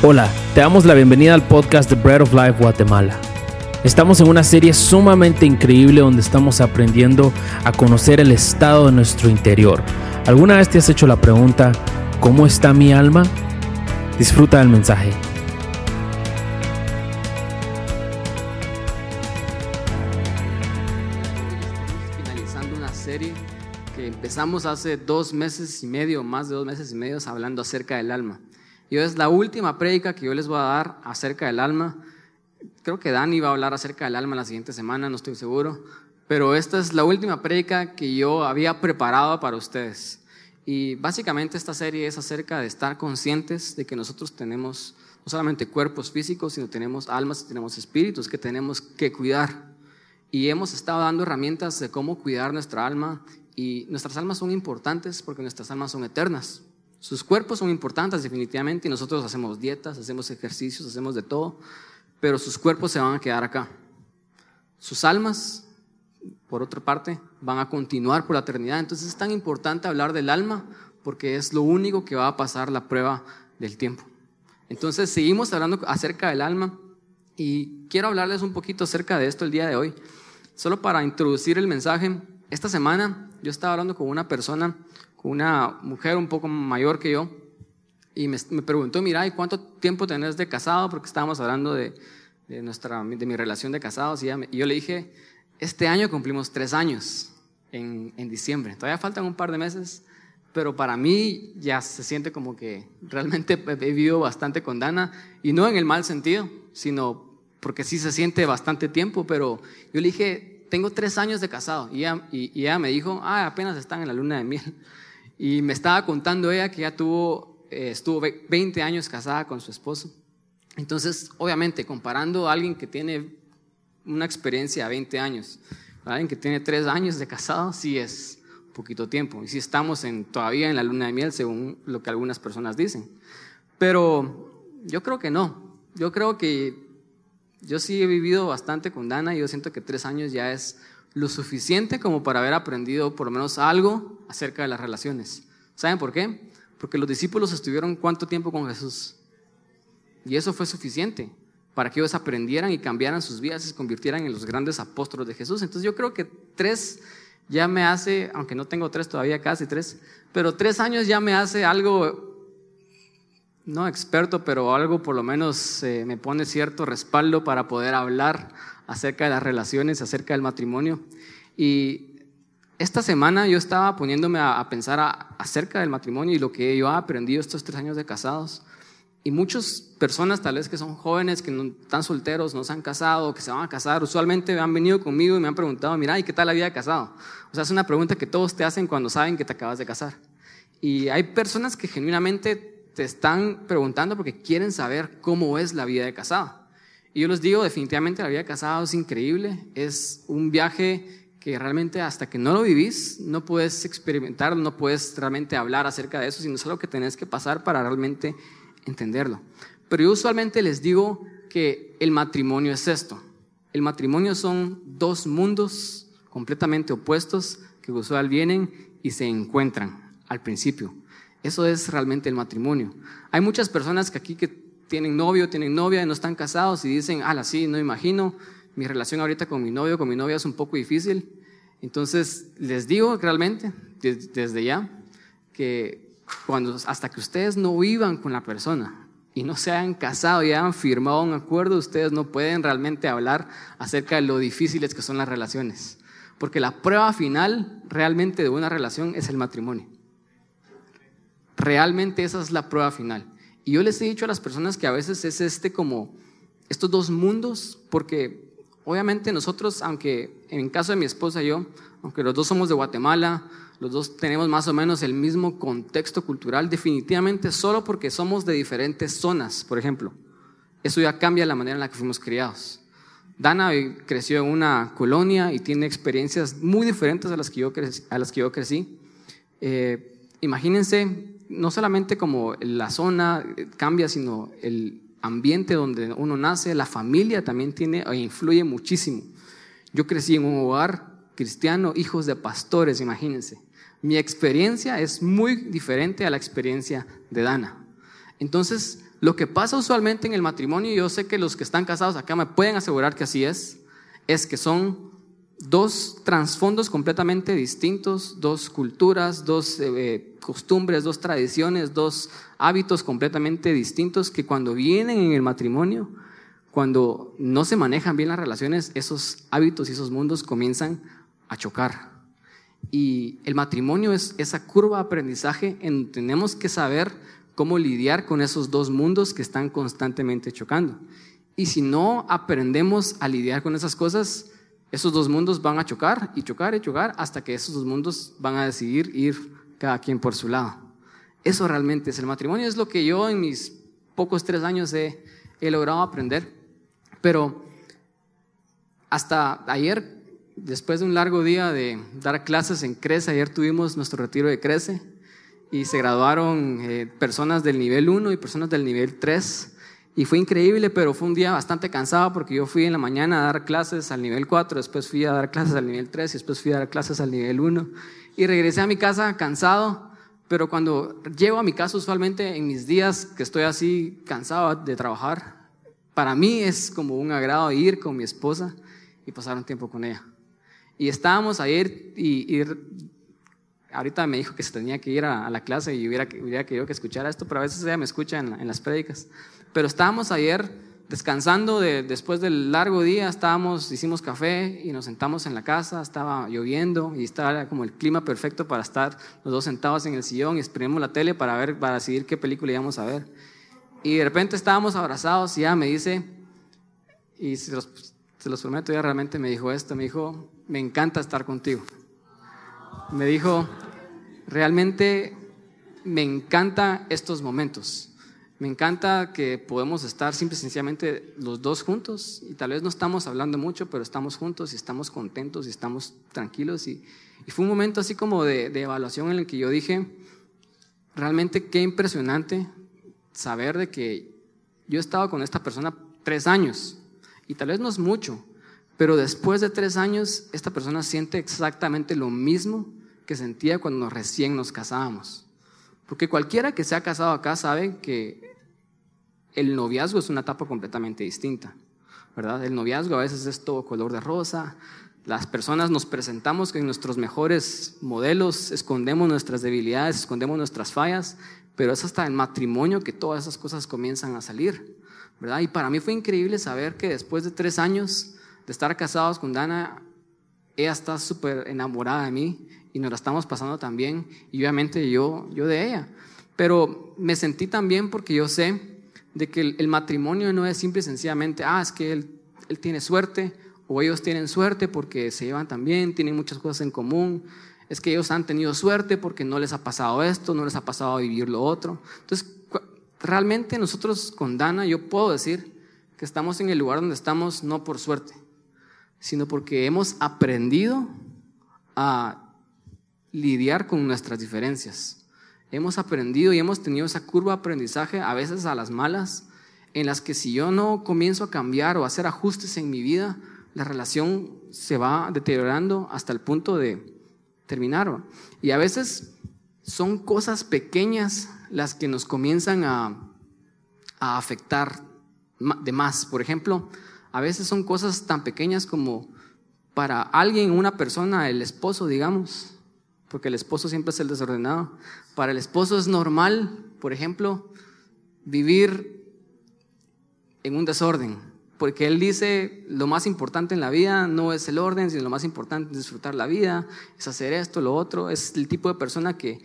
Hola, te damos la bienvenida al podcast The Bread of Life Guatemala. Estamos en una serie sumamente increíble donde estamos aprendiendo a conocer el estado de nuestro interior. ¿Alguna vez te has hecho la pregunta, ¿cómo está mi alma? Disfruta del mensaje. finalizando una serie que empezamos hace dos meses y medio, más de dos meses y medio, hablando acerca del alma. Y es la última prédica que yo les voy a dar acerca del alma. Creo que Dani va a hablar acerca del alma la siguiente semana, no estoy seguro. Pero esta es la última prédica que yo había preparado para ustedes. Y básicamente esta serie es acerca de estar conscientes de que nosotros tenemos no solamente cuerpos físicos, sino tenemos almas y tenemos espíritus que tenemos que cuidar. Y hemos estado dando herramientas de cómo cuidar nuestra alma. Y nuestras almas son importantes porque nuestras almas son eternas. Sus cuerpos son importantes definitivamente y nosotros hacemos dietas, hacemos ejercicios, hacemos de todo, pero sus cuerpos se van a quedar acá. Sus almas, por otra parte, van a continuar por la eternidad. Entonces es tan importante hablar del alma porque es lo único que va a pasar la prueba del tiempo. Entonces seguimos hablando acerca del alma y quiero hablarles un poquito acerca de esto el día de hoy. Solo para introducir el mensaje, esta semana yo estaba hablando con una persona con una mujer un poco mayor que yo y me, preguntó, mira, ¿y cuánto tiempo tenés de casado? Porque estábamos hablando de, de nuestra, de mi relación de casados y, y, yo le dije, este año cumplimos tres años en, en diciembre, todavía faltan un par de meses, pero para mí ya se siente como que realmente he vivido bastante con Dana y no en el mal sentido, sino porque sí se siente bastante tiempo, pero yo le dije, tengo tres años de casado y ella, y, y ella me dijo, ah, apenas están en la luna de miel. Y me estaba contando ella que ya tuvo, eh, estuvo 20 años casada con su esposo. Entonces, obviamente, comparando a alguien que tiene una experiencia de 20 años, a alguien que tiene 3 años de casado, sí es poquito tiempo. Y sí estamos en, todavía en la luna de miel, según lo que algunas personas dicen. Pero yo creo que no. Yo creo que yo sí he vivido bastante con Dana y yo siento que 3 años ya es lo suficiente como para haber aprendido por lo menos algo acerca de las relaciones. ¿Saben por qué? Porque los discípulos estuvieron cuánto tiempo con Jesús. Y eso fue suficiente para que ellos aprendieran y cambiaran sus vidas y se convirtieran en los grandes apóstolos de Jesús. Entonces yo creo que tres ya me hace, aunque no tengo tres todavía, casi tres, pero tres años ya me hace algo, no experto, pero algo por lo menos eh, me pone cierto respaldo para poder hablar acerca de las relaciones, acerca del matrimonio. Y esta semana yo estaba poniéndome a, pensar acerca del matrimonio y lo que yo he aprendido estos tres años de casados. Y muchas personas, tal vez que son jóvenes, que no están solteros, no se han casado, que se van a casar, usualmente han venido conmigo y me han preguntado, mira, ¿y qué tal la vida de casado? O sea, es una pregunta que todos te hacen cuando saben que te acabas de casar. Y hay personas que genuinamente te están preguntando porque quieren saber cómo es la vida de casado. Y yo les digo, definitivamente la vida de casado es increíble, es un viaje que realmente hasta que no lo vivís, no puedes experimentar, no puedes realmente hablar acerca de eso, sino es algo que tenés que pasar para realmente entenderlo. Pero yo usualmente les digo que el matrimonio es esto. El matrimonio son dos mundos completamente opuestos que usualmente vienen y se encuentran al principio. Eso es realmente el matrimonio. Hay muchas personas que aquí que tienen novio, tienen novia y no están casados y dicen, ala, sí, no imagino, mi relación ahorita con mi novio, con mi novia es un poco difícil. Entonces, les digo realmente, desde ya, que cuando, hasta que ustedes no vivan con la persona y no se hayan casado y hayan firmado un acuerdo, ustedes no pueden realmente hablar acerca de lo difíciles que son las relaciones. Porque la prueba final realmente de una relación es el matrimonio. Realmente esa es la prueba final. Y yo les he dicho a las personas que a veces es este como estos dos mundos, porque obviamente nosotros, aunque en el caso de mi esposa y yo, aunque los dos somos de Guatemala, los dos tenemos más o menos el mismo contexto cultural, definitivamente solo porque somos de diferentes zonas, por ejemplo. Eso ya cambia la manera en la que fuimos criados. Dana creció en una colonia y tiene experiencias muy diferentes a las que yo crecí. A las que yo crecí. Eh, imagínense no solamente como la zona cambia, sino el ambiente donde uno nace, la familia también tiene e influye muchísimo. Yo crecí en un hogar cristiano, hijos de pastores, imagínense. Mi experiencia es muy diferente a la experiencia de Dana. Entonces, Lo que pasa usualmente en el matrimonio, yo sé que los que están casados acá me pueden asegurar que así es, es que son dos trasfondos completamente distintos, dos culturas, dos eh, eh, costumbres, dos tradiciones, dos hábitos completamente distintos que cuando vienen en el matrimonio, cuando no se manejan bien las relaciones, esos hábitos y esos mundos comienzan a chocar. Y el matrimonio es esa curva de aprendizaje en tenemos que saber cómo lidiar con esos dos mundos que están constantemente chocando. Y si no aprendemos a lidiar con esas cosas, esos dos mundos van a chocar y chocar y chocar hasta que esos dos mundos van a decidir ir cada quien por su lado. Eso realmente es el matrimonio, es lo que yo en mis pocos tres años he, he logrado aprender. Pero hasta ayer, después de un largo día de dar clases en Crece, ayer tuvimos nuestro retiro de Crece y se graduaron eh, personas del nivel 1 y personas del nivel 3 y fue increíble, pero fue un día bastante cansado porque yo fui en la mañana a dar clases al nivel 4, después fui a dar clases al nivel 3 y después fui a dar clases al nivel 1. Y regresé a mi casa cansado, pero cuando llego a mi casa usualmente en mis días que estoy así cansado de trabajar, para mí es como un agrado ir con mi esposa y pasar un tiempo con ella. Y estábamos ayer y, y ahorita me dijo que se tenía que ir a, la clase y hubiera, hubiera querido que escuchara esto, pero a veces ella me escucha en, en las prédicas. Pero estábamos ayer descansando de, después del largo día, estábamos, hicimos café y nos sentamos en la casa, estaba lloviendo y estaba como el clima perfecto para estar los dos sentados en el sillón y esperemos la tele para ver, para decidir qué película íbamos a ver. Y de repente estábamos abrazados y ya me dice, y se los, prometo, ya realmente me dijo esto, me dijo, me encanta estar contigo. Me dijo, realmente me encantan estos momentos. Me encanta que podemos estar simple y sencillamente los dos juntos y tal vez no estamos hablando mucho, pero estamos juntos y estamos contentos y estamos tranquilos. Y, fue un momento así como de, evaluación en el que yo dije, realmente qué impresionante saber de que yo he estado con esta persona tres años y tal vez no es mucho, pero después de tres años esta persona siente exactamente lo mismo que sentía cuando recién nos casábamos. Porque cualquiera que se ha casado acá sabe que el noviazgo es una etapa completamente distinta, ¿verdad? El noviazgo a veces es todo color de rosa, las personas nos presentamos en nuestros mejores modelos, escondemos nuestras debilidades, escondemos nuestras fallas, pero es hasta el matrimonio que todas esas cosas comienzan a salir, ¿verdad? Y para mí fue increíble saber que después de tres años de estar casados con Dana, ella está súper enamorada de mí y nos la estamos pasando también, y obviamente yo, yo de ella. Pero me sentí también porque yo sé de que el, matrimonio no es simple y sencillamente, ah, es que él, él tiene suerte o ellos tienen suerte porque se llevan también, tienen muchas cosas en común. Es que ellos han tenido suerte porque no les ha pasado esto, no les ha pasado vivir lo otro. Entonces, realmente nosotros con Dana, yo puedo decir que estamos en el lugar donde estamos no por suerte, sino porque hemos aprendido a lidiar con nuestras diferencias hemos aprendido y hemos tenido esa curva de aprendizaje, a veces a las malas, en las que si yo no comienzo a cambiar o a hacer ajustes en mi vida, la relación se va deteriorando hasta el punto de terminar. Y a veces son cosas pequeñas las que nos comienzan a, a afectar de más. Por ejemplo, a veces son cosas tan pequeñas como para alguien, una persona, el esposo, digamos, porque el esposo siempre es el desordenado. Para el esposo es normal, por ejemplo, vivir en un desorden, porque él dice, lo más importante en la vida no es el orden, sino lo más importante es disfrutar la vida, es hacer esto, lo otro. Es el tipo de persona que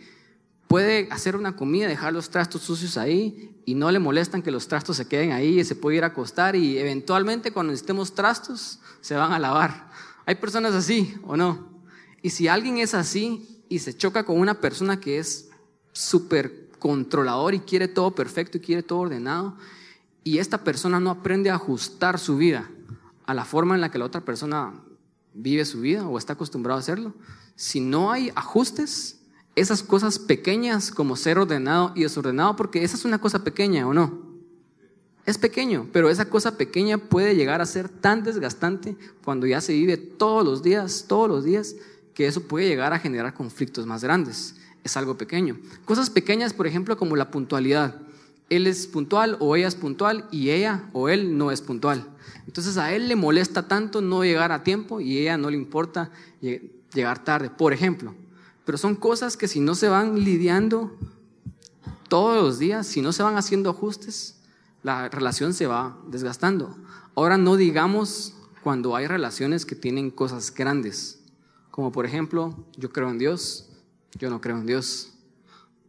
puede hacer una comida, dejar los trastos sucios ahí y no le molestan que los trastos se queden ahí y se puede ir a acostar y eventualmente cuando necesitemos trastos se van a lavar. Hay personas así o no. Y si alguien es así, y se choca con una persona que es súper controlador y quiere todo perfecto y quiere todo ordenado, y esta persona no aprende a ajustar su vida a la forma en la que la otra persona vive su vida o está acostumbrado a hacerlo, si no hay ajustes, esas cosas pequeñas como ser ordenado y desordenado, porque esa es una cosa pequeña o no. Es pequeño, pero esa cosa pequeña puede llegar a ser tan desgastante cuando ya se vive todos los días, todos los días, que eso puede llegar a generar conflictos más grandes. Es algo pequeño. Cosas pequeñas, por ejemplo, como la puntualidad. él es puntual o ella es puntual y ella o él no es puntual. Entonces a él le molesta tanto no llegar a tiempo y a ella no le importa llegar tarde, por ejemplo. Pero son cosas que si no se van lidiando todos los días, si no se van haciendo ajustes, la relación se va desgastando. Ahora no digamos cuando hay relaciones que tienen cosas grandes, como por ejemplo, yo creo en Dios, yo no creo en Dios.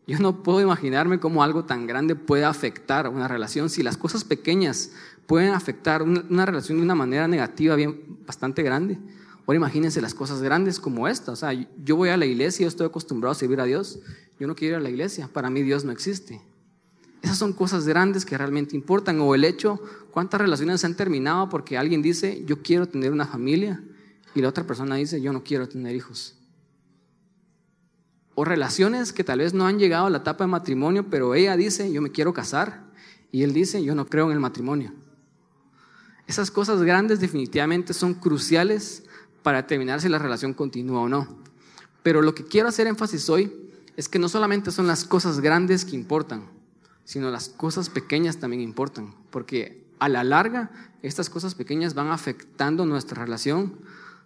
Yo no puedo imaginarme cómo algo tan grande puede afectar una relación. Si las cosas pequeñas pueden afectar una, relación de una manera negativa bien, bastante grande, ahora imagínense las cosas grandes como esta. O sea, yo voy a la iglesia, yo estoy acostumbrado a servir a Dios, yo no quiero ir a la iglesia, para mí Dios no existe. Esas son cosas grandes que realmente importan. O el hecho, cuántas relaciones se han terminado porque alguien dice, yo quiero tener una familia, y la otra persona dice, yo no quiero tener hijos o relaciones que tal vez no han llegado a la etapa de matrimonio, pero ella dice, yo me quiero casar, y él dice, yo no creo en el matrimonio. Esas cosas grandes definitivamente son cruciales para determinar si la relación continúa o no. Pero lo que quiero hacer énfasis hoy es que no solamente son las cosas grandes que importan, sino las cosas pequeñas también importan, porque a la larga estas cosas pequeñas van afectando nuestra relación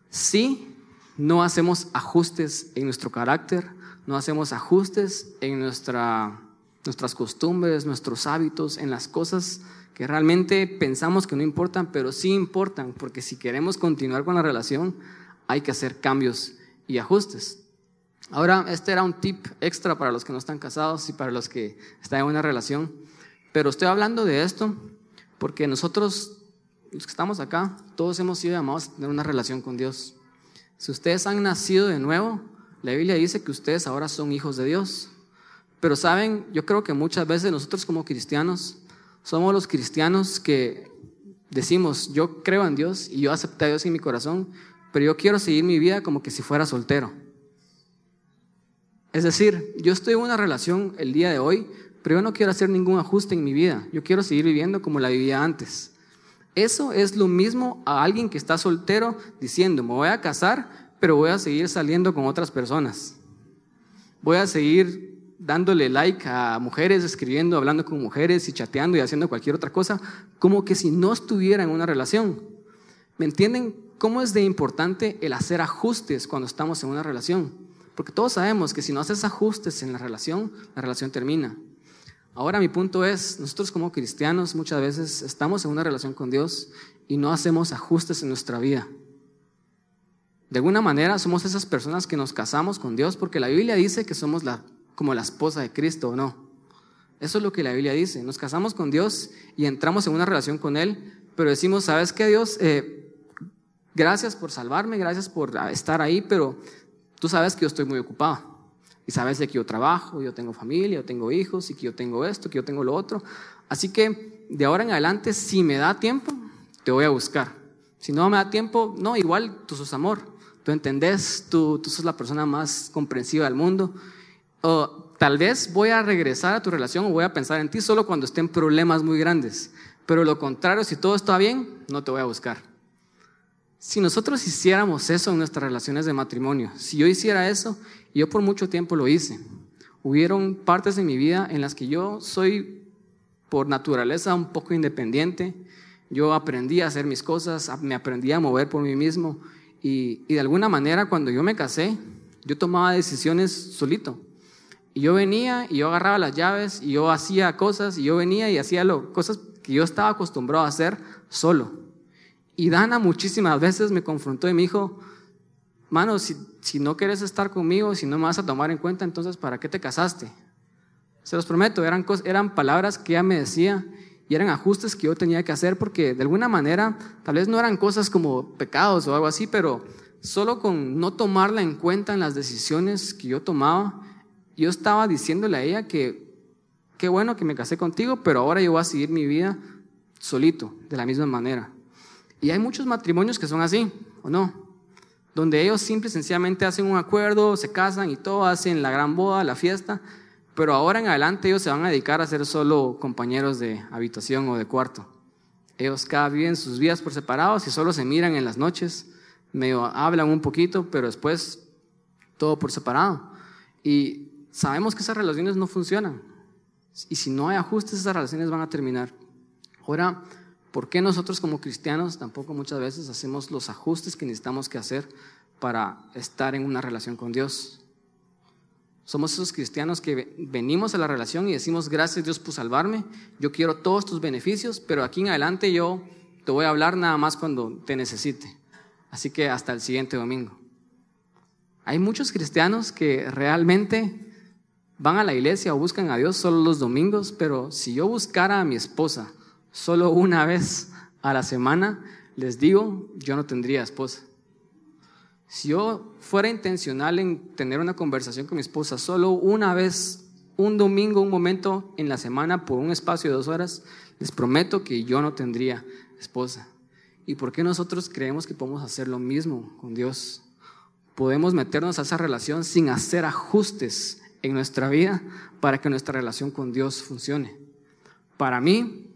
si no hacemos ajustes en nuestro carácter, no hacemos ajustes en nuestra, nuestras costumbres, nuestros hábitos, en las cosas que realmente pensamos que no importan, pero sí importan, porque si queremos continuar con la relación, hay que hacer cambios y ajustes. Ahora, este era un tip extra para los que no están casados y para los que están en una relación, pero estoy hablando de esto porque nosotros, los que estamos acá, todos hemos sido llamados a tener una relación con Dios. Si ustedes han nacido de nuevo, la Biblia dice que ustedes ahora son hijos de Dios. Pero saben, yo creo que muchas veces nosotros como cristianos somos los cristianos que decimos, yo creo en Dios y yo acepté a Dios en mi corazón, pero yo quiero seguir mi vida como que si fuera soltero. Es decir, yo estoy en una relación el día de hoy, pero yo no quiero hacer ningún ajuste en mi vida. Yo quiero seguir viviendo como la vivía antes. Eso es lo mismo a alguien que está soltero diciendo, me voy a casar, pero voy a seguir saliendo con otras personas. Voy a seguir dándole like a mujeres, escribiendo, hablando con mujeres y chateando y haciendo cualquier otra cosa, como que si no estuviera en una relación. ¿Me entienden cómo es de importante el hacer ajustes cuando estamos en una relación? Porque todos sabemos que si no haces ajustes en la relación, la relación termina. Ahora mi punto es, nosotros como cristianos muchas veces estamos en una relación con Dios y no hacemos ajustes en nuestra vida. De alguna manera somos esas personas que nos casamos con Dios porque la Biblia dice que somos la, como la esposa de Cristo o no. Eso es lo que la Biblia dice. Nos casamos con Dios y entramos en una relación con Él, pero decimos, ¿sabes qué Dios? Eh, gracias por salvarme, gracias por estar ahí, pero tú sabes que yo estoy muy ocupado. Y sabes que yo trabajo, yo tengo familia, yo tengo hijos y que yo tengo esto, que yo tengo lo otro. Así que de ahora en adelante, si me da tiempo, te voy a buscar. Si no me da tiempo, no, igual tú sos amor. Tú entendés, tú, tú sos la persona más comprensiva del mundo. O tal vez voy a regresar a tu relación o voy a pensar en ti solo cuando estén problemas muy grandes. Pero lo contrario, si todo está bien, no te voy a buscar. Si nosotros hiciéramos eso en nuestras relaciones de matrimonio, si yo hiciera eso, y yo por mucho tiempo lo hice, hubieron partes de mi vida en las que yo soy por naturaleza un poco independiente, yo aprendí a hacer mis cosas, me aprendí a mover por mí mismo y, de alguna manera cuando yo me casé, yo tomaba decisiones solito. Y yo venía y yo agarraba las llaves y yo hacía cosas y yo venía y hacía lo, cosas que yo estaba acostumbrado a hacer solo. Y Dana muchísimas veces me confrontó y me dijo, mano, si, no quieres estar conmigo, si no me vas a tomar en cuenta, entonces ¿para qué te casaste? Se los prometo, eran, eran palabras que ella me decía y eran ajustes que yo tenía que hacer porque de alguna manera tal vez no eran cosas como pecados o algo así, pero solo con no tomarla en cuenta en las decisiones que yo tomaba, yo estaba diciéndole a ella que qué bueno que me casé contigo, pero ahora yo voy a seguir mi vida solito, de la misma manera. Y hay muchos matrimonios que son así, ¿o no? Donde ellos simple y sencillamente hacen un acuerdo, se casan y todo, hacen la gran boda, la fiesta, pero ahora en adelante ellos se van a dedicar a ser solo compañeros de habitación o de cuarto. Ellos cada viven sus vidas por separados y solo se miran en las noches, medio hablan un poquito, pero después todo por separado. Y sabemos que esas relaciones no funcionan. Y si no hay ajustes, esas relaciones van a terminar. Ahora, ¿por qué nosotros como cristianos tampoco muchas veces hacemos los ajustes que necesitamos que hacer para estar en una relación con Dios? Somos esos cristianos que venimos a la relación y decimos, gracias Dios por salvarme, yo quiero todos tus beneficios, pero aquí en adelante yo te voy a hablar nada más cuando te necesite. Así que hasta el siguiente domingo. Hay muchos cristianos que realmente van a la iglesia o buscan a Dios solo los domingos, pero si yo buscara a mi esposa solo una vez a la semana, les digo, yo no tendría esposa. Si yo fuera intencional en tener una conversación con mi esposa solo una vez, un domingo, un momento en la semana por un espacio de dos horas, les prometo que yo no tendría esposa. ¿Y por qué nosotros creemos que podemos hacer lo mismo con Dios? Podemos meternos a esa relación sin hacer ajustes en nuestra vida para que nuestra relación con Dios funcione. Para mí,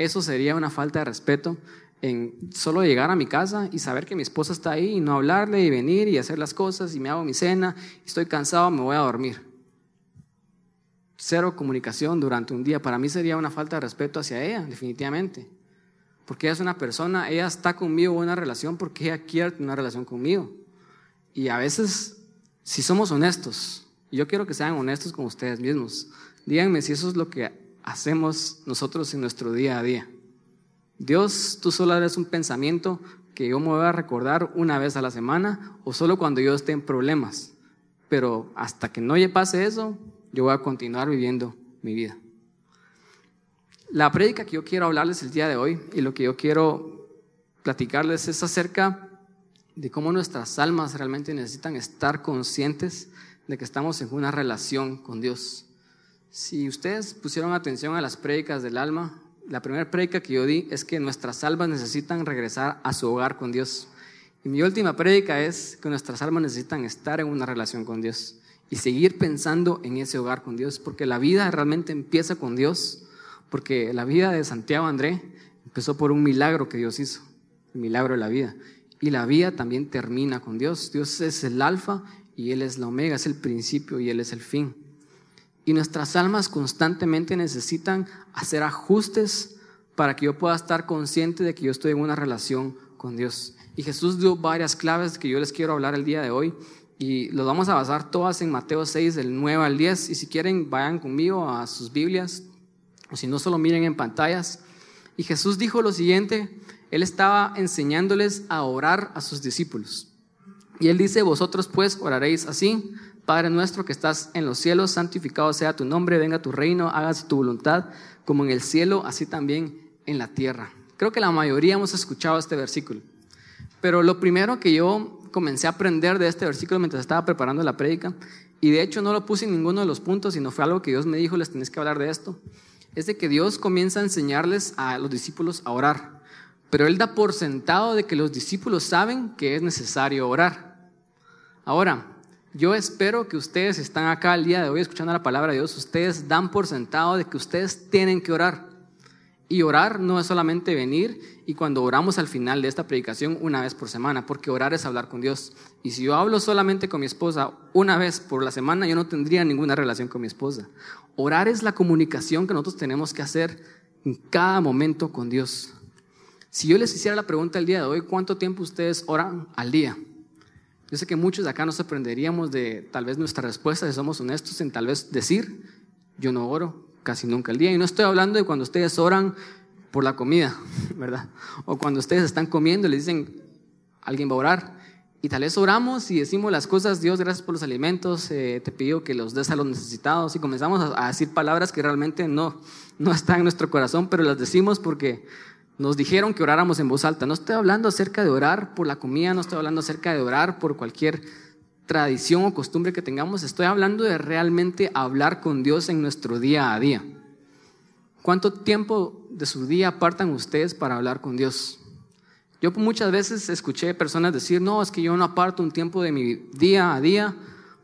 eso sería una falta de respeto en solo llegar a mi casa y saber que mi esposa está ahí y no hablarle y venir y hacer las cosas y me hago mi cena, y estoy cansado, me voy a dormir. Cero comunicación durante un día. Para mí sería una falta de respeto hacia ella, definitivamente. Porque ella es una persona, ella está conmigo en una relación porque ella quiere una relación conmigo. Y a veces, si somos honestos, yo quiero que sean honestos con ustedes mismos, díganme si eso es lo que hacemos nosotros en nuestro día a día. Dios, tú solo eres un pensamiento que yo me voy a recordar una vez a la semana o solo cuando yo esté en problemas. Pero hasta que no pase eso, yo voy a continuar viviendo mi vida. La prédica que yo quiero hablarles el día de hoy y lo que yo quiero platicarles es acerca de cómo nuestras almas realmente necesitan estar conscientes de que estamos en una relación con Dios. Si ustedes pusieron atención a las prédicas del alma, la primera prédica que yo di es que nuestras almas necesitan regresar a su hogar con Dios. Y mi última prédica es que nuestras almas necesitan estar en una relación con Dios y seguir pensando en ese hogar con Dios, porque la vida realmente empieza con Dios, porque la vida de Santiago André empezó por un milagro que Dios hizo, el milagro de la vida. Y la vida también termina con Dios. Dios es el alfa y Él es la omega, es el principio y Él es el fin. Y nuestras almas constantemente necesitan hacer ajustes para que yo pueda estar consciente de que yo estoy en una relación con Dios. Y Jesús dio varias claves que yo les quiero hablar el día de hoy. Y los vamos a basar todas en Mateo 6, del 9 al 10. Y si quieren, vayan conmigo a sus Biblias. O si no, solo miren en pantallas. Y Jesús dijo lo siguiente. Él estaba enseñándoles a orar a sus discípulos. Y él dice, vosotros pues oraréis así. Padre nuestro que estás en los cielos, santificado sea tu nombre, venga tu reino, hágase tu voluntad, como en el cielo, así también en la tierra. Creo que la mayoría hemos escuchado este versículo. Pero lo primero que yo comencé a aprender de este versículo mientras estaba preparando la prédica, y de hecho no lo puse en ninguno de los puntos, sino fue algo que Dios me dijo, les tenéis que hablar de esto, es de que Dios comienza a enseñarles a los discípulos a orar. Pero Él da por sentado de que los discípulos saben que es necesario orar. Ahora, yo espero que ustedes están acá el día de hoy escuchando la palabra de Dios, ustedes dan por sentado de que ustedes tienen que orar. Y orar no es solamente venir y cuando oramos al final de esta predicación una vez por semana, porque orar es hablar con Dios. Y si yo hablo solamente con mi esposa una vez por la semana, yo no tendría ninguna relación con mi esposa. Orar es la comunicación que nosotros tenemos que hacer en cada momento con Dios. Si yo les hiciera la pregunta el día de hoy, ¿cuánto tiempo ustedes oran al día? Yo sé que muchos de acá nos sorprenderíamos de tal vez nuestra respuesta, si somos honestos, en tal vez decir, yo no oro casi nunca al día. Y no estoy hablando de cuando ustedes oran por la comida, ¿verdad? O cuando ustedes están comiendo y le dicen, alguien va a orar. Y tal vez oramos y decimos las cosas, Dios, gracias por los alimentos, eh, te pido que los des a los necesitados. Y comenzamos a, a decir palabras que realmente no, no están en nuestro corazón, pero las decimos porque nos dijeron que oráramos en voz alta. No estoy hablando acerca de orar por la comida, no estoy hablando acerca de orar por cualquier tradición o costumbre que tengamos, estoy hablando de realmente hablar con Dios en nuestro día a día. ¿Cuánto tiempo de su día apartan ustedes para hablar con Dios? Yo muchas veces escuché personas decir, no, es que yo no aparto un tiempo de mi día a día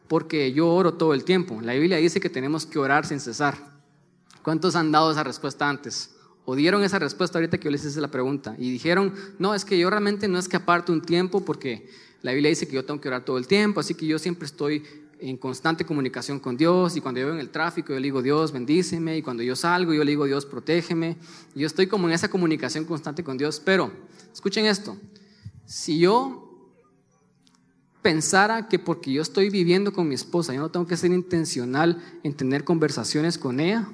porque yo oro todo el tiempo. La Biblia dice que tenemos que orar sin cesar. ¿Cuántos han dado esa respuesta antes? O dieron esa respuesta ahorita que yo les hice la pregunta y dijeron, no, es que yo realmente no es que aparto un tiempo porque la Biblia dice que yo tengo que orar todo el tiempo, así que yo siempre estoy en constante comunicación con Dios y cuando yo en el tráfico yo le digo Dios bendíceme y cuando yo salgo yo le digo Dios protégeme. yo estoy como en esa comunicación constante con Dios, pero escuchen esto, si yo pensara que porque yo estoy viviendo con mi esposa, yo no tengo que ser intencional en tener conversaciones con ella,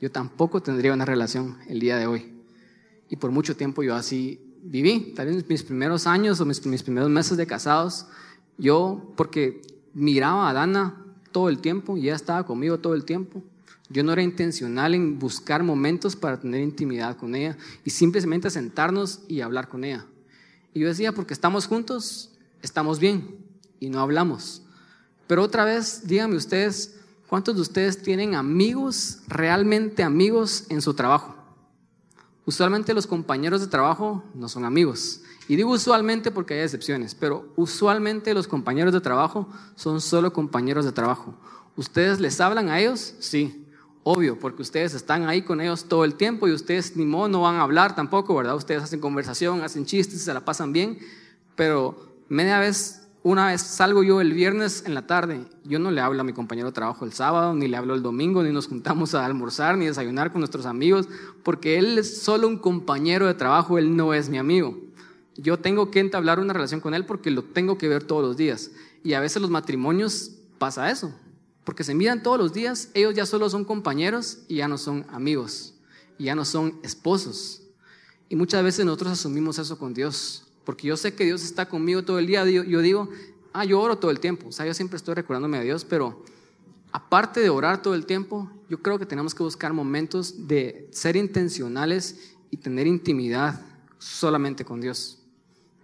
yo tampoco tendría una relación el día de hoy. Y por mucho tiempo yo así viví. Tal vez mis primeros años o mis, mis primeros meses de casados, yo, porque miraba a Dana todo el tiempo y ella estaba conmigo todo el tiempo. Yo no era intencional en buscar momentos para tener intimidad con ella y simplemente sentarnos y hablar con ella. Y yo decía, porque estamos juntos, estamos bien y no hablamos. Pero otra vez, díganme ustedes, ¿cuántos de ustedes tienen amigos, realmente amigos en su trabajo? Usualmente los compañeros de trabajo no son amigos. Y digo usualmente porque hay excepciones, pero usualmente los compañeros de trabajo son solo compañeros de trabajo. ¿Ustedes les hablan a ellos? Sí, obvio, porque ustedes están ahí con ellos todo el tiempo y ustedes ni modo no van a hablar tampoco, ¿verdad? Ustedes hacen conversación, hacen chistes, se la pasan bien, pero media vez una vez salgo yo el viernes en la tarde, yo no le hablo a mi compañero de trabajo el sábado, ni le hablo el domingo, ni nos juntamos a almorzar, ni desayunar con nuestros amigos, porque él es solo un compañero de trabajo, él no es mi amigo. Yo tengo que entablar una relación con él porque lo tengo que ver todos los días. Y a veces los matrimonios pasa eso, porque se miran todos los días, ellos ya solo son compañeros y ya no son amigos, y ya no son esposos. Y muchas veces nosotros asumimos eso con Dios porque yo sé que Dios está conmigo todo el día. Yo digo, ah, yo oro todo el tiempo, o sea, yo siempre estoy recordándome a Dios, pero aparte de orar todo el tiempo, yo creo que tenemos que buscar momentos de ser intencionales y tener intimidad solamente con Dios.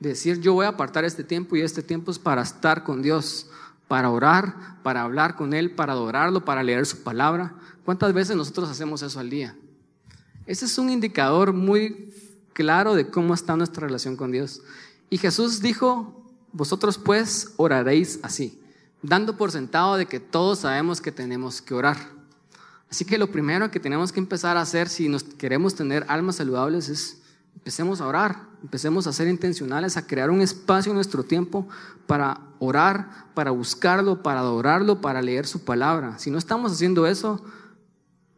De decir, yo voy a apartar este tiempo y este tiempo es para estar con Dios, para orar, para hablar con Él, para adorarlo, para leer su palabra. ¿Cuántas veces nosotros hacemos eso al día? Ese es un indicador muy claro de cómo está nuestra relación con Dios. Y Jesús dijo, vosotros pues oraréis así, dando por sentado de que todos sabemos que tenemos que orar. Así que lo primero que tenemos que empezar a hacer si nos queremos tener almas saludables es empecemos a orar, empecemos a ser intencionales, a crear un espacio en nuestro tiempo para orar, para buscarlo, para adorarlo, para leer su palabra. Si no estamos haciendo eso,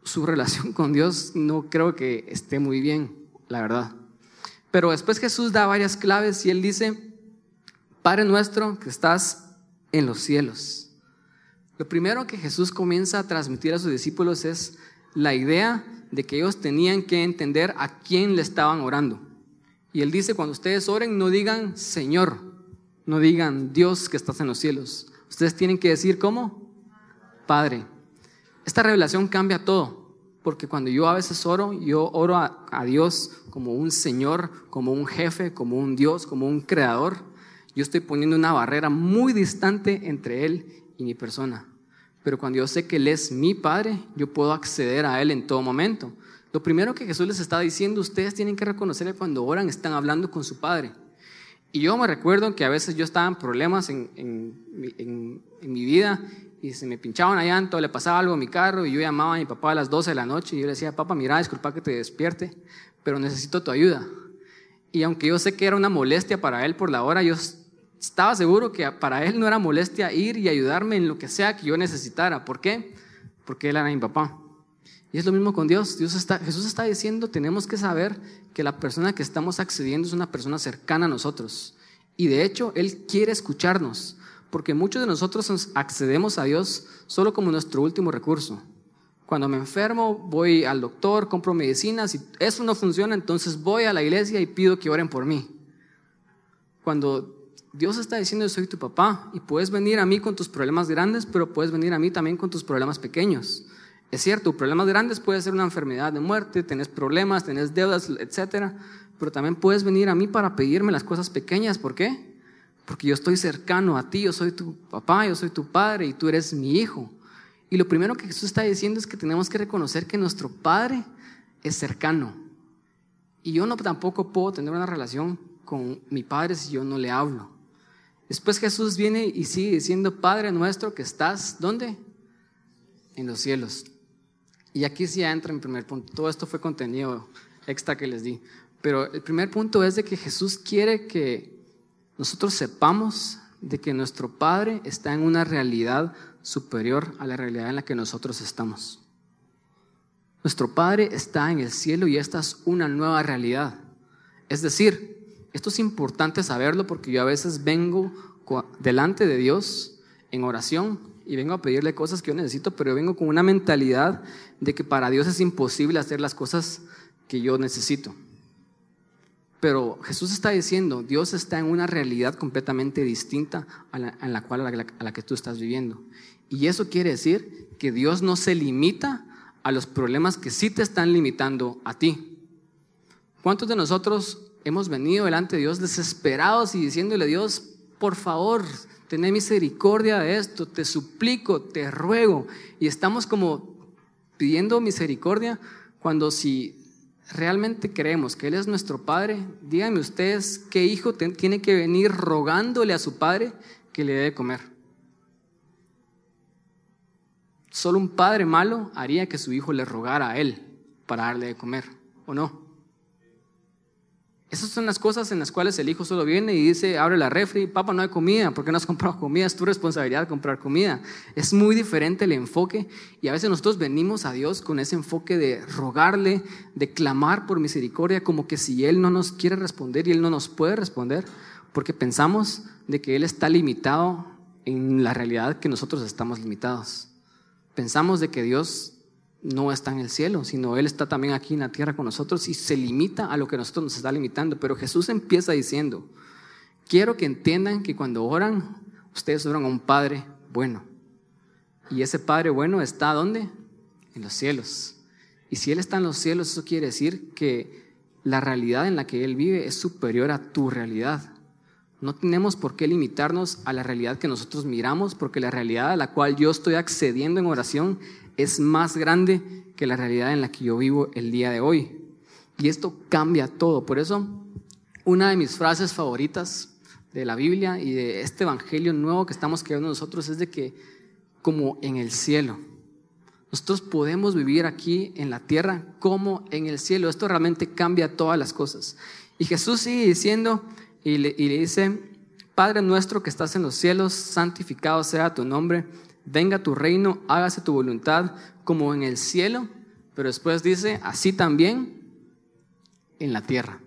su relación con Dios no creo que esté muy bien, la verdad. Pero después Jesús da varias claves y él dice, Padre nuestro que estás en los cielos. Lo primero que Jesús comienza a transmitir a sus discípulos es la idea de que ellos tenían que entender a quién le estaban orando. Y él dice, cuando ustedes oren, no digan Señor, no digan Dios que estás en los cielos. Ustedes tienen que decir ¿cómo? Padre. Esta revelación cambia todo porque cuando yo a veces oro, yo oro a, Dios como un Señor, como un jefe, como un Dios, como un creador. Yo estoy poniendo una barrera muy distante entre Él y mi persona. Pero cuando yo sé que Él es mi Padre, yo puedo acceder a Él en todo momento. Lo primero que Jesús les está diciendo, ustedes tienen que reconocer que cuando oran están hablando con su Padre. Y yo me recuerdo que a veces yo estaba en problemas en, mi vida se me pinchaba una llanta o le pasaba algo a mi carro y yo llamaba a mi papá a las 12 de la noche y yo le decía, papá, mira, disculpa que te despierte, pero necesito tu ayuda. Y aunque yo sé que era una molestia para él por la hora, yo estaba seguro que para él no era molestia ir y ayudarme en lo que sea que yo necesitara. ¿Por qué? Porque él era mi papá. Y es lo mismo con Dios. Dios está, Jesús está diciendo, tenemos que saber que la persona que estamos accediendo es una persona cercana a nosotros. Y de hecho, Él quiere escucharnos porque muchos de nosotros accedemos a Dios solo como nuestro último recurso. Cuando me enfermo, voy al doctor, compro medicinas, y eso no funciona, entonces voy a la iglesia y pido que oren por mí. Cuando Dios está diciendo, soy tu papá, y puedes venir a mí con tus problemas grandes, pero puedes venir a mí también con tus problemas pequeños. Es cierto, problemas grandes puede ser una enfermedad de muerte, tenés problemas, tenés deudas, etc. Pero también puedes venir a mí para pedirme las cosas pequeñas. ¿Por qué? Porque yo estoy cercano a ti, yo soy tu papá, yo soy tu padre y tú eres mi hijo. Y lo primero que Jesús está diciendo es que tenemos que reconocer que nuestro Padre es cercano. Y yo no tampoco puedo tener una relación con mi Padre si yo no le hablo. Después Jesús viene y sigue diciendo, Padre nuestro que estás, ¿dónde? En los cielos. Y aquí sí entra mi primer punto. Todo esto fue contenido extra que les di. Pero el primer punto es de que Jesús quiere que nosotros sepamos de que nuestro Padre está en una realidad superior a la realidad en la que nosotros estamos. Nuestro Padre está en el cielo y esta es una nueva realidad. Es decir, esto es importante saberlo porque yo a veces vengo delante de Dios en oración y vengo a pedirle cosas que yo necesito, pero yo vengo con una mentalidad de que para Dios es imposible hacer las cosas que yo necesito. Pero Jesús está diciendo, Dios está en una realidad completamente distinta a la, la cual a la que tú estás viviendo. Y eso quiere decir que Dios no se limita a los problemas que sí te están limitando a ti. ¿Cuántos de nosotros hemos venido delante de Dios desesperados y diciéndole, Dios, por favor, ten misericordia de esto, te suplico, te ruego? Y estamos como pidiendo misericordia cuando si realmente creemos que Él es nuestro Padre, díganme ustedes qué hijo tiene que venir rogándole a su Padre que le dé comer. Solo un padre malo haría que su hijo le rogara a Él para darle de comer, ¿o no? Esas son las cosas en las cuales el hijo solo viene y dice, abre la refri, papá, no hay comida, ¿por qué no has comprado comida? Es tu responsabilidad comprar comida. Es muy diferente el enfoque y a veces nosotros venimos a Dios con ese enfoque de rogarle, de clamar por misericordia, como que si Él no nos quiere responder y Él no nos puede responder, porque pensamos de que Él está limitado en la realidad que nosotros estamos limitados. Pensamos de que Dios no está en el cielo, sino Él está también aquí en la tierra con nosotros y se limita a lo que nosotros nos está limitando. Pero Jesús empieza diciendo, quiero que entiendan que cuando oran, ustedes oran a un Padre bueno. Y ese Padre bueno está ¿dónde? En los cielos. Y si Él está en los cielos, eso quiere decir que la realidad en la que Él vive es superior a tu realidad. No tenemos por qué limitarnos a la realidad que nosotros miramos, porque la realidad a la cual yo estoy accediendo en oración es más grande que la realidad en la que yo vivo el día de hoy. Y esto cambia todo. Por eso, una de mis frases favoritas de la Biblia y de este Evangelio nuevo que estamos creando nosotros es de que, como en el cielo, nosotros podemos vivir aquí en la tierra como en el cielo. Esto realmente cambia todas las cosas. Y Jesús sigue diciendo y le, y le dice, Padre nuestro que estás en los cielos, santificado sea tu nombre venga tu reino, hágase tu voluntad como en el cielo, pero después dice, así también en la tierra.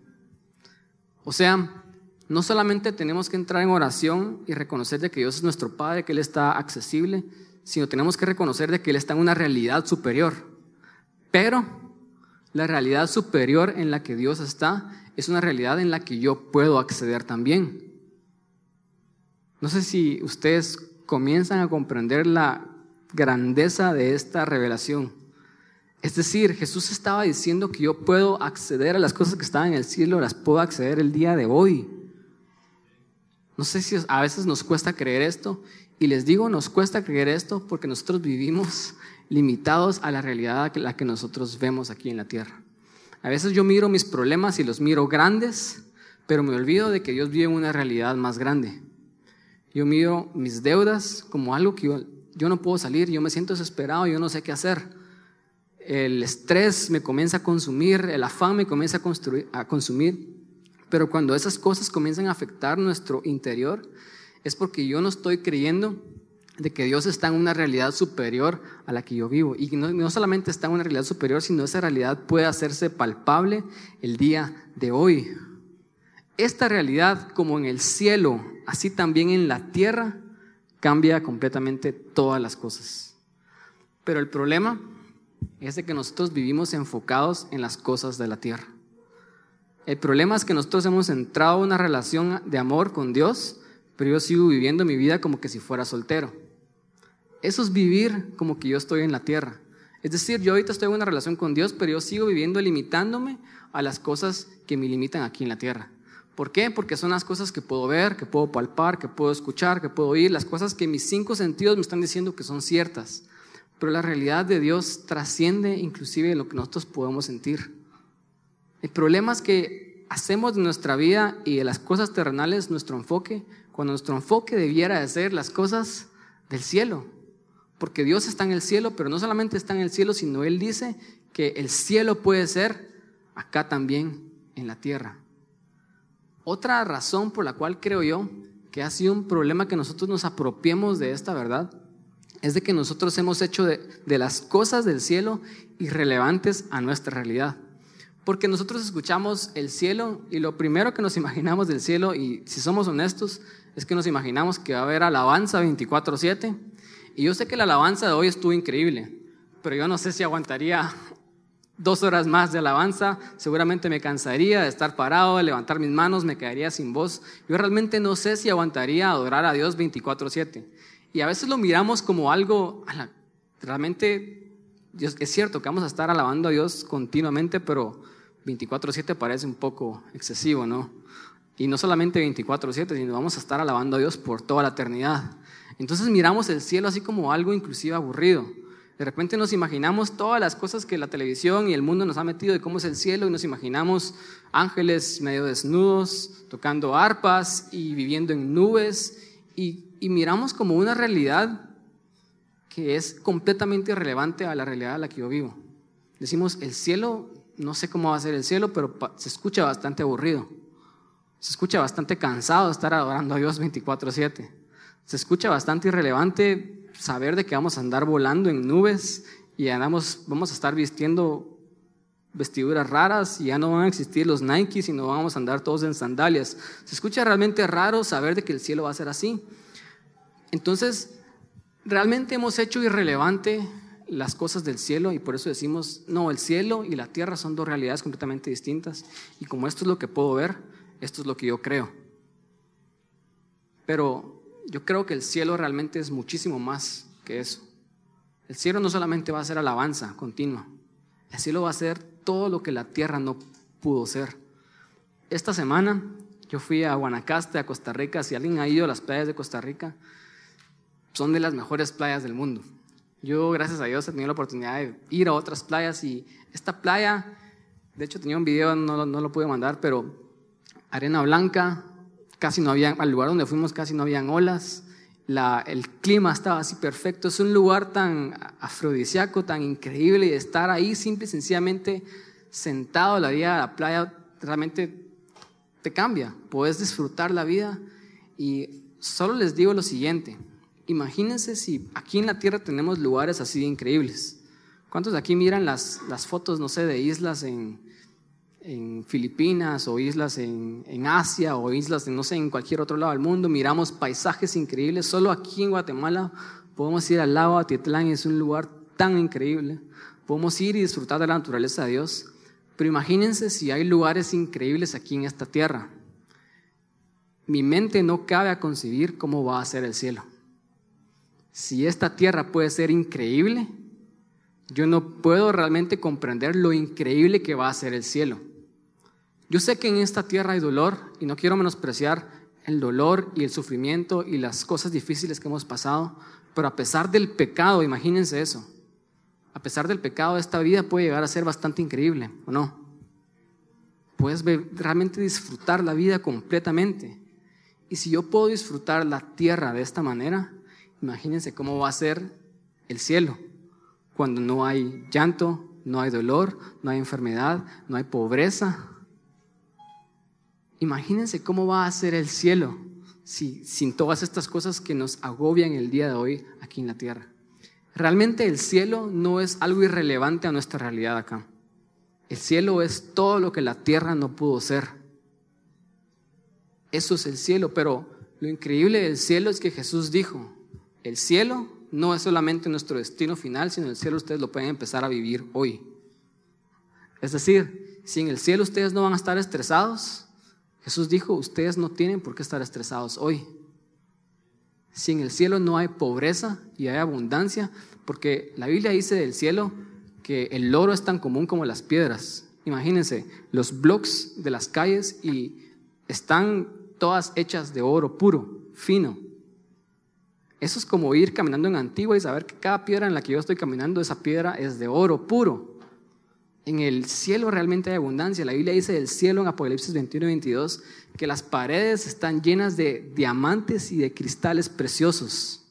O sea, no solamente tenemos que entrar en oración y reconocer de que Dios es nuestro Padre, que Él está accesible, sino tenemos que reconocer de que Él está en una realidad superior. Pero la realidad superior en la que Dios está es una realidad en la que yo puedo acceder también. No sé si ustedes comienzan a comprender la grandeza de esta revelación. Es decir, Jesús estaba diciendo que yo puedo acceder a las cosas que están en el cielo, las puedo acceder el día de hoy. No sé si a veces nos cuesta creer esto, y les digo, nos cuesta creer esto porque nosotros vivimos limitados a la realidad la que nosotros vemos aquí en la tierra. A veces yo miro mis problemas y los miro grandes, pero me olvido de que Dios vive una realidad más grande. Yo miro mis deudas como algo que yo, no puedo salir, yo me siento desesperado, yo no sé qué hacer. El estrés me comienza a consumir, el afán me comienza a, a consumir. Pero cuando esas cosas comienzan a afectar nuestro interior, es porque yo no estoy creyendo de que Dios está en una realidad superior a la que yo vivo. Y no, no, solamente está en una realidad superior, sino esa realidad puede hacerse palpable el día de hoy. Esta realidad, como en el cielo, así también en la tierra cambia completamente todas las cosas. Pero el problema es de que nosotros vivimos enfocados en las cosas de la tierra. El problema es que nosotros hemos entrado en una relación de amor con Dios, pero yo sigo viviendo mi vida como que si fuera soltero. Eso es vivir como que yo estoy en la tierra. Es decir, yo ahorita estoy en una relación con Dios, pero yo sigo viviendo limitándome a las cosas que me limitan aquí en la tierra. ¿Por qué? Porque son las cosas que puedo ver, que puedo palpar, que puedo escuchar, que puedo oír, las cosas que mis cinco sentidos me están diciendo que son ciertas. Pero la realidad de Dios trasciende inclusive lo que nosotros podemos sentir. El problema es que hacemos de nuestra vida y de las cosas terrenales nuestro enfoque, cuando nuestro enfoque debiera de ser las cosas del cielo. Porque Dios está en el cielo, pero no solamente está en el cielo, sino Él dice que el cielo puede ser acá también en la tierra. Otra razón por la cual creo yo que ha sido un problema que nosotros nos apropiemos de esta verdad es de que nosotros hemos hecho de, de, las cosas del cielo irrelevantes a nuestra realidad. Porque nosotros escuchamos el cielo y lo primero que nos imaginamos del cielo, y si somos honestos, es que nos imaginamos que va a haber alabanza 24/7. Y yo sé que la alabanza de hoy estuvo increíble, pero yo no sé si aguantaría dos horas más de alabanza, seguramente me cansaría de estar parado, de levantar mis manos, me quedaría sin voz. Yo realmente no sé si aguantaría adorar a Dios 24/7. Y a veces lo miramos como algo, realmente es cierto que vamos a estar alabando a Dios continuamente, pero 24/7 parece un poco excesivo, ¿no? Y no solamente 24/7, sino vamos a estar alabando a Dios por toda la eternidad. Entonces miramos el cielo así como algo inclusive aburrido. De repente nos imaginamos todas las cosas que la televisión y el mundo nos ha metido de cómo es el cielo y nos imaginamos ángeles medio desnudos, tocando arpas y viviendo en nubes y, miramos como una realidad que es completamente irrelevante a la realidad a la que yo vivo. Decimos, el cielo, no sé cómo va a ser el cielo, pero se escucha bastante aburrido. Se escucha bastante cansado estar adorando a Dios 24/7. Se escucha bastante irrelevante saber de que vamos a andar volando en nubes y andamos, vamos a estar vistiendo vestiduras raras y ya no van a existir los Nike, sino vamos a andar todos en sandalias. Se escucha realmente raro saber de que el cielo va a ser así. Entonces, realmente hemos hecho irrelevante las cosas del cielo y por eso decimos, no, el cielo y la tierra son dos realidades completamente distintas y como esto es lo que puedo ver, esto es lo que yo creo. Pero yo creo que el cielo realmente es muchísimo más que eso. El cielo no solamente va a ser alabanza continua, el cielo va a ser todo lo que la tierra no pudo ser. Esta semana yo fui a Guanacaste, a Costa Rica, si alguien ha ido a las playas de Costa Rica, son de las mejores playas del mundo. Yo, gracias a Dios, he tenido la oportunidad de ir a otras playas y esta playa, de hecho tenía un video, no, no lo pude mandar, pero arena blanca, casi no había, al lugar donde fuimos casi no habían olas, la, el clima estaba así perfecto, es un lugar tan afrodisíaco, tan increíble y estar ahí simple y sencillamente sentado la vida a la playa realmente te cambia, puedes disfrutar la vida. Y solo les digo lo siguiente, imagínense si aquí en la tierra tenemos lugares así de increíbles. ¿Cuántos de aquí miran las, las fotos, no sé, de islas en, en Filipinas o islas en, en, Asia o islas no sé, en cualquier otro lado del mundo, miramos paisajes increíbles. Solo aquí en Guatemala podemos ir al lago Atitlán es un lugar tan increíble. Podemos ir y disfrutar de la naturaleza de Dios. Pero imagínense si hay lugares increíbles aquí en esta tierra. Mi mente no cabe a concebir cómo va a ser el cielo. Si esta tierra puede ser increíble, yo no puedo realmente comprender lo increíble que va a ser el cielo. Yo sé que en esta tierra hay dolor y no quiero menospreciar el dolor y el sufrimiento y las cosas difíciles que hemos pasado, pero a pesar del pecado, imagínense eso, a pesar del pecado, esta vida puede llegar a ser bastante increíble, ¿o no? Puedes realmente disfrutar la vida completamente. Y si yo puedo disfrutar la tierra de esta manera, imagínense cómo va a ser el cielo, cuando no hay llanto, no hay dolor, no hay enfermedad, no hay pobreza, Imagínense cómo va a ser el cielo si, sin todas estas cosas que nos agobian el día de hoy aquí en la tierra. Realmente el cielo no es algo irrelevante a nuestra realidad acá. El cielo es todo lo que la tierra no pudo ser. Eso es el cielo, pero lo increíble del cielo es que Jesús dijo, el cielo no es solamente nuestro destino final, sino el cielo ustedes lo pueden empezar a vivir hoy. Es decir, si en el cielo ustedes no van a estar estresados, Jesús dijo, ustedes no tienen por qué estar estresados hoy. Si en el cielo no hay pobreza y hay abundancia, porque la Biblia dice del cielo que el oro es tan común como las piedras. Imagínense, los blocks de las calles y están todas hechas de oro puro, fino. Eso es como ir caminando en Antigua y saber que cada piedra en la que yo estoy caminando, esa piedra es de oro puro. En el cielo realmente hay abundancia. La Biblia dice del cielo en Apocalipsis 21 y 22 que las paredes están llenas de diamantes y de cristales preciosos.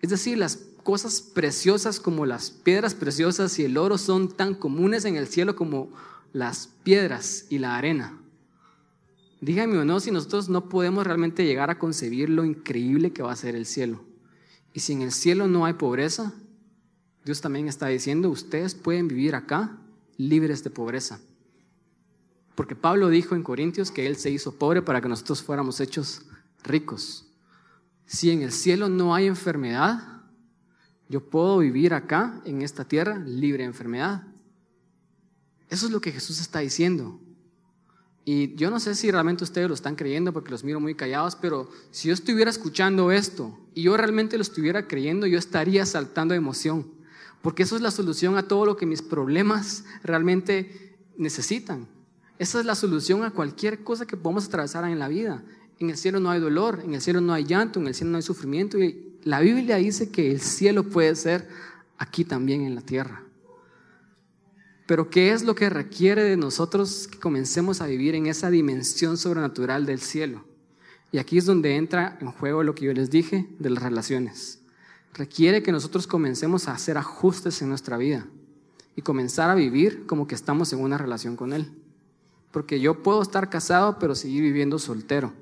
Es decir, las cosas preciosas como las piedras preciosas y el oro son tan comunes en el cielo como las piedras y la arena. díganme o no si nosotros no podemos realmente llegar a concebir lo increíble que va a ser el cielo. Y si en el cielo no hay pobreza, Dios también está diciendo, ustedes pueden vivir acá libres de pobreza. Porque Pablo dijo en Corintios que Él se hizo pobre para que nosotros fuéramos hechos ricos. Si en el cielo no hay enfermedad, yo puedo vivir acá, en esta tierra, libre de enfermedad. Eso es lo que Jesús está diciendo. Y yo no sé si realmente ustedes lo están creyendo porque los miro muy callados, pero si yo estuviera escuchando esto y yo realmente lo estuviera creyendo, yo estaría saltando de emoción. Porque eso es la solución a todo lo que mis problemas realmente necesitan. Esa es la solución a cualquier cosa que podamos atravesar en la vida. En el cielo no hay dolor, en el cielo no hay llanto, en el cielo no hay sufrimiento. Y la Biblia dice que el cielo puede ser aquí también en la tierra. Pero ¿qué es lo que requiere de nosotros que comencemos a vivir en esa dimensión sobrenatural del cielo? Y aquí es donde entra en juego lo que yo les dije de las relaciones. Requiere que nosotros comencemos a hacer ajustes en nuestra vida y comenzar a vivir como que estamos en una relación con Él. Porque yo puedo estar casado pero seguir viviendo soltero.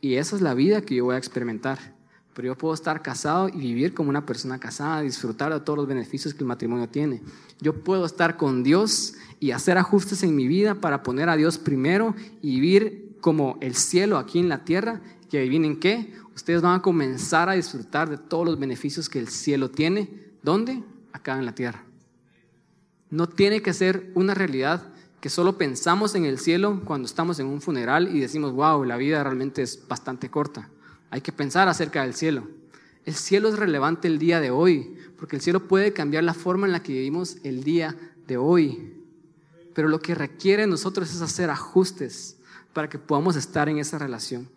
Y esa es la vida que yo voy a experimentar. Pero yo puedo estar casado y vivir como una persona casada, disfrutar de todos los beneficios que el matrimonio tiene. Yo puedo estar con Dios y hacer ajustes en mi vida para poner a Dios primero y vivir como el cielo aquí en la tierra. Que adivinen qué, ustedes van a comenzar a disfrutar de todos los beneficios que el cielo tiene. ¿Dónde? Acá en la tierra. No tiene que ser una realidad que solo pensamos en el cielo cuando estamos en un funeral y decimos, wow, la vida realmente es bastante corta. Hay que pensar acerca del cielo. El cielo es relevante el día de hoy, porque el cielo puede cambiar la forma en la que vivimos el día de hoy. Pero lo que requiere nosotros es hacer ajustes para que podamos estar en esa relación.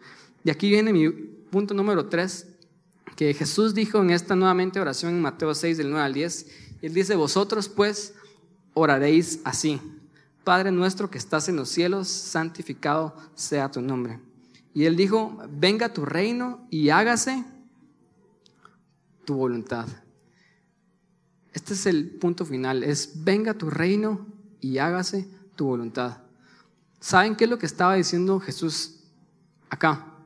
Y aquí viene mi punto número tres, que Jesús dijo en esta nuevamente oración en Mateo 6, del 9 al 10. Él dice, vosotros pues oraréis así. Padre nuestro que estás en los cielos, santificado sea tu nombre. Y él dijo, venga tu reino y hágase tu voluntad. Este es el punto final, es venga tu reino y hágase tu voluntad. ¿Saben qué es lo que estaba diciendo Jesús acá?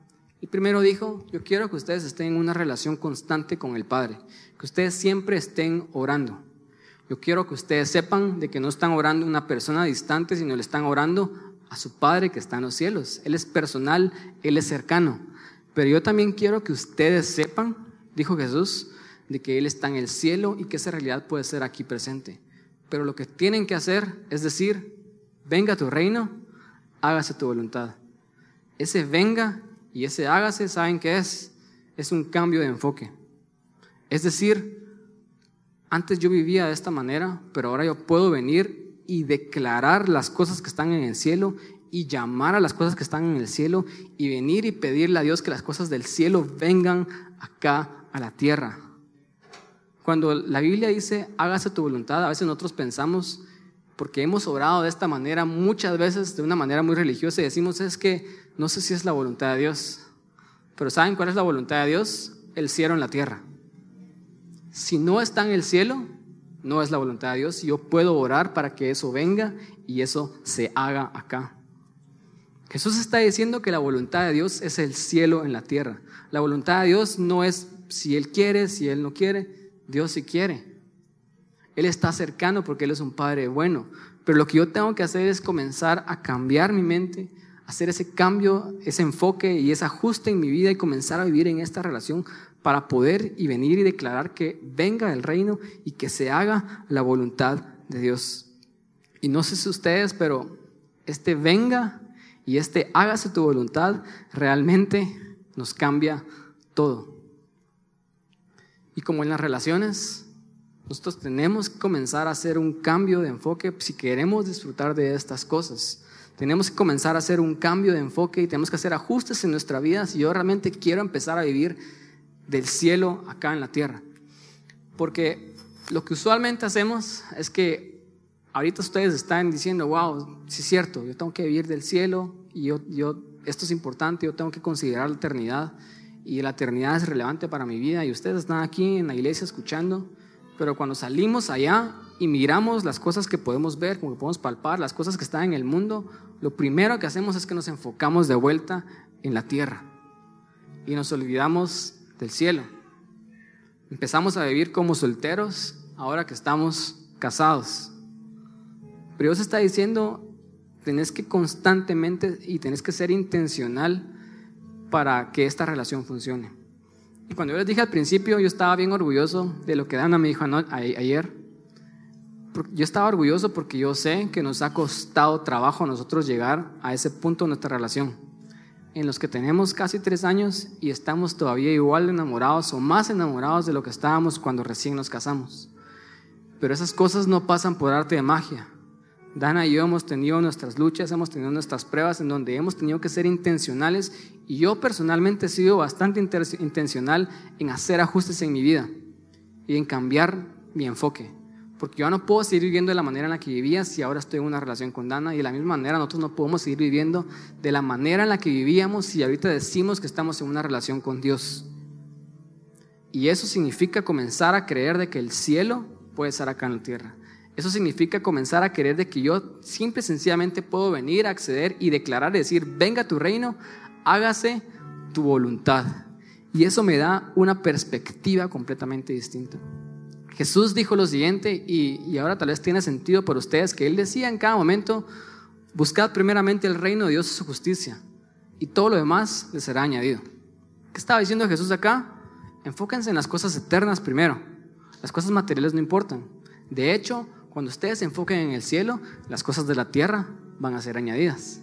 El primero dijo, yo quiero que ustedes estén en una relación constante con el Padre, que ustedes siempre estén orando. Yo quiero que ustedes sepan de que no están orando a una persona distante, sino le están orando a su Padre que está en los cielos. Él es personal, Él es cercano. Pero yo también quiero que ustedes sepan, dijo Jesús, de que Él está en el cielo y que esa realidad puede ser aquí presente. Pero lo que tienen que hacer es decir, venga tu reino, hágase tu voluntad. Ese venga y ese hágase, ¿saben qué es? Es un cambio de enfoque. Es decir, antes yo vivía de esta manera, pero ahora yo puedo venir y declarar las cosas que están en el cielo y llamar a las cosas que están en el cielo y venir y pedirle a Dios que las cosas del cielo vengan acá a la tierra. Cuando la Biblia dice, hágase tu voluntad, a veces nosotros pensamos, porque hemos orado de esta manera muchas veces, de una manera muy religiosa, y decimos, es que no sé si es la voluntad de Dios. Pero ¿saben cuál es la voluntad de Dios? El cielo en la tierra. Si no está en el cielo, no es la voluntad de Dios. Yo puedo orar para que eso venga y eso se haga acá. Jesús está diciendo que la voluntad de Dios es el cielo en la tierra. La voluntad de Dios no es si Él quiere, si Él no quiere. Dios sí quiere. Él está cercano porque Él es un Padre bueno. Pero lo que yo tengo que hacer es comenzar a cambiar mi mente, hacer ese cambio, ese enfoque y ese ajuste en mi vida y comenzar a vivir en esta relación para poder y venir y declarar que venga el reino y que se haga la voluntad de Dios. Y no sé si ustedes, pero este venga y este hágase tu voluntad realmente nos cambia todo. Y como en las relaciones, nosotros tenemos que comenzar a hacer un cambio de enfoque si queremos disfrutar de estas cosas. Tenemos que comenzar a hacer un cambio de enfoque y tenemos que hacer ajustes en nuestra vida si yo realmente quiero empezar a vivir del cielo acá en la tierra. Porque lo que usualmente hacemos es que ahorita ustedes están diciendo, wow, sí es cierto, yo tengo que vivir del cielo y yo, yo, esto es importante, yo tengo que considerar la eternidad y la eternidad es relevante para mi vida y ustedes están aquí en la iglesia escuchando, pero cuando salimos allá y miramos las cosas que podemos ver, como que podemos palpar, las cosas que están en el mundo, lo primero que hacemos es que nos enfocamos de vuelta en la tierra y nos olvidamos del cielo. Empezamos a vivir como solteros ahora que estamos casados. Pero Dios está diciendo, tenés que constantemente y tenés que ser intencional para que esta relación funcione. Y cuando yo les dije al principio, yo estaba bien orgulloso de lo que Dana me dijo ayer. Yo estaba orgulloso porque yo sé que nos ha costado trabajo a nosotros llegar a ese punto de nuestra relación en los que tenemos casi tres años y estamos todavía igual enamorados o más enamorados de lo que estábamos cuando recién nos casamos. Pero esas cosas no pasan por arte de magia. Dana y yo hemos tenido nuestras luchas, hemos tenido nuestras pruebas en donde hemos tenido que ser intencionales y yo personalmente he sido bastante intencional en hacer ajustes en mi vida y en cambiar mi enfoque. Porque yo no puedo seguir viviendo de la manera en la que vivía si ahora estoy en una relación con Dana. Y de la misma manera nosotros no podemos seguir viviendo de la manera en la que vivíamos si ahorita decimos que estamos en una relación con Dios. Y eso significa comenzar a creer de que el cielo puede estar acá en la tierra. Eso significa comenzar a creer de que yo simple y sencillamente puedo venir, acceder y declarar, decir, venga tu reino, hágase tu voluntad. Y eso me da una perspectiva completamente distinta. Jesús dijo lo siguiente, y, ahora tal vez tiene sentido para ustedes, que Él decía en cada momento, buscad primeramente el reino de Dios y su justicia, y todo lo demás les será añadido. ¿Qué estaba diciendo Jesús acá? Enfóquense en las cosas eternas primero. Las cosas materiales no importan. De hecho, cuando ustedes se enfoquen en el cielo, las cosas de la tierra van a ser añadidas.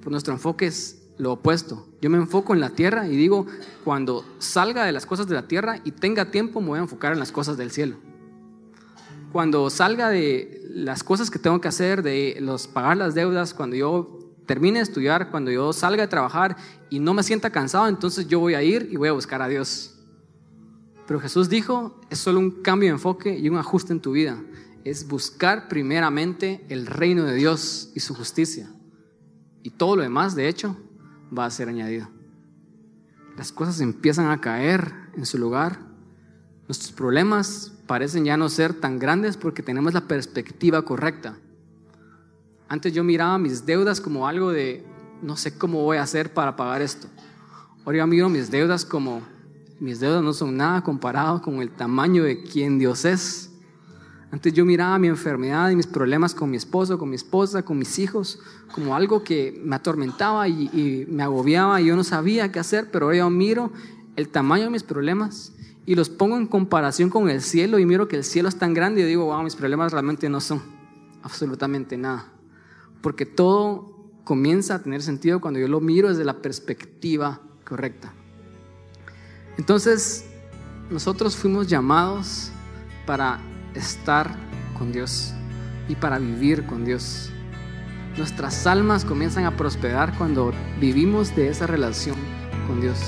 Pues nuestro enfoque es lo opuesto. Yo me enfoco en la tierra y digo, cuando salga de las cosas de la tierra y tenga tiempo, me voy a enfocar en las cosas del cielo. Cuando salga de las cosas que tengo que hacer, de los pagar las deudas, cuando yo termine de estudiar, cuando yo salga de trabajar y no me sienta cansado, entonces yo voy a ir y voy a buscar a Dios. Pero Jesús dijo, es solo un cambio de enfoque y un ajuste en tu vida. Es buscar primeramente el reino de Dios y su justicia. Y todo lo demás, de hecho, va a ser añadido. Las cosas empiezan a caer en su lugar. Nuestros problemas parecen ya no ser tan grandes porque tenemos la perspectiva correcta. Antes yo miraba mis deudas como algo de no sé cómo voy a hacer para pagar esto. Ahora yo miro mis deudas como mis deudas no son nada comparado con el tamaño de quien Dios es. Antes yo miraba mi enfermedad y mis problemas con mi esposo, con mi esposa, con mis hijos, como algo que me atormentaba y, me agobiaba y yo no sabía qué hacer, pero ahora yo miro el tamaño de mis problemas y los pongo en comparación con el cielo y miro que el cielo es tan grande y digo, wow, mis problemas realmente no son absolutamente nada. Porque todo comienza a tener sentido cuando yo lo miro desde la perspectiva correcta. Entonces, nosotros fuimos llamados para estar con Dios y para vivir con Dios. Nuestras almas comienzan a prosperar cuando vivimos de esa relación con Dios.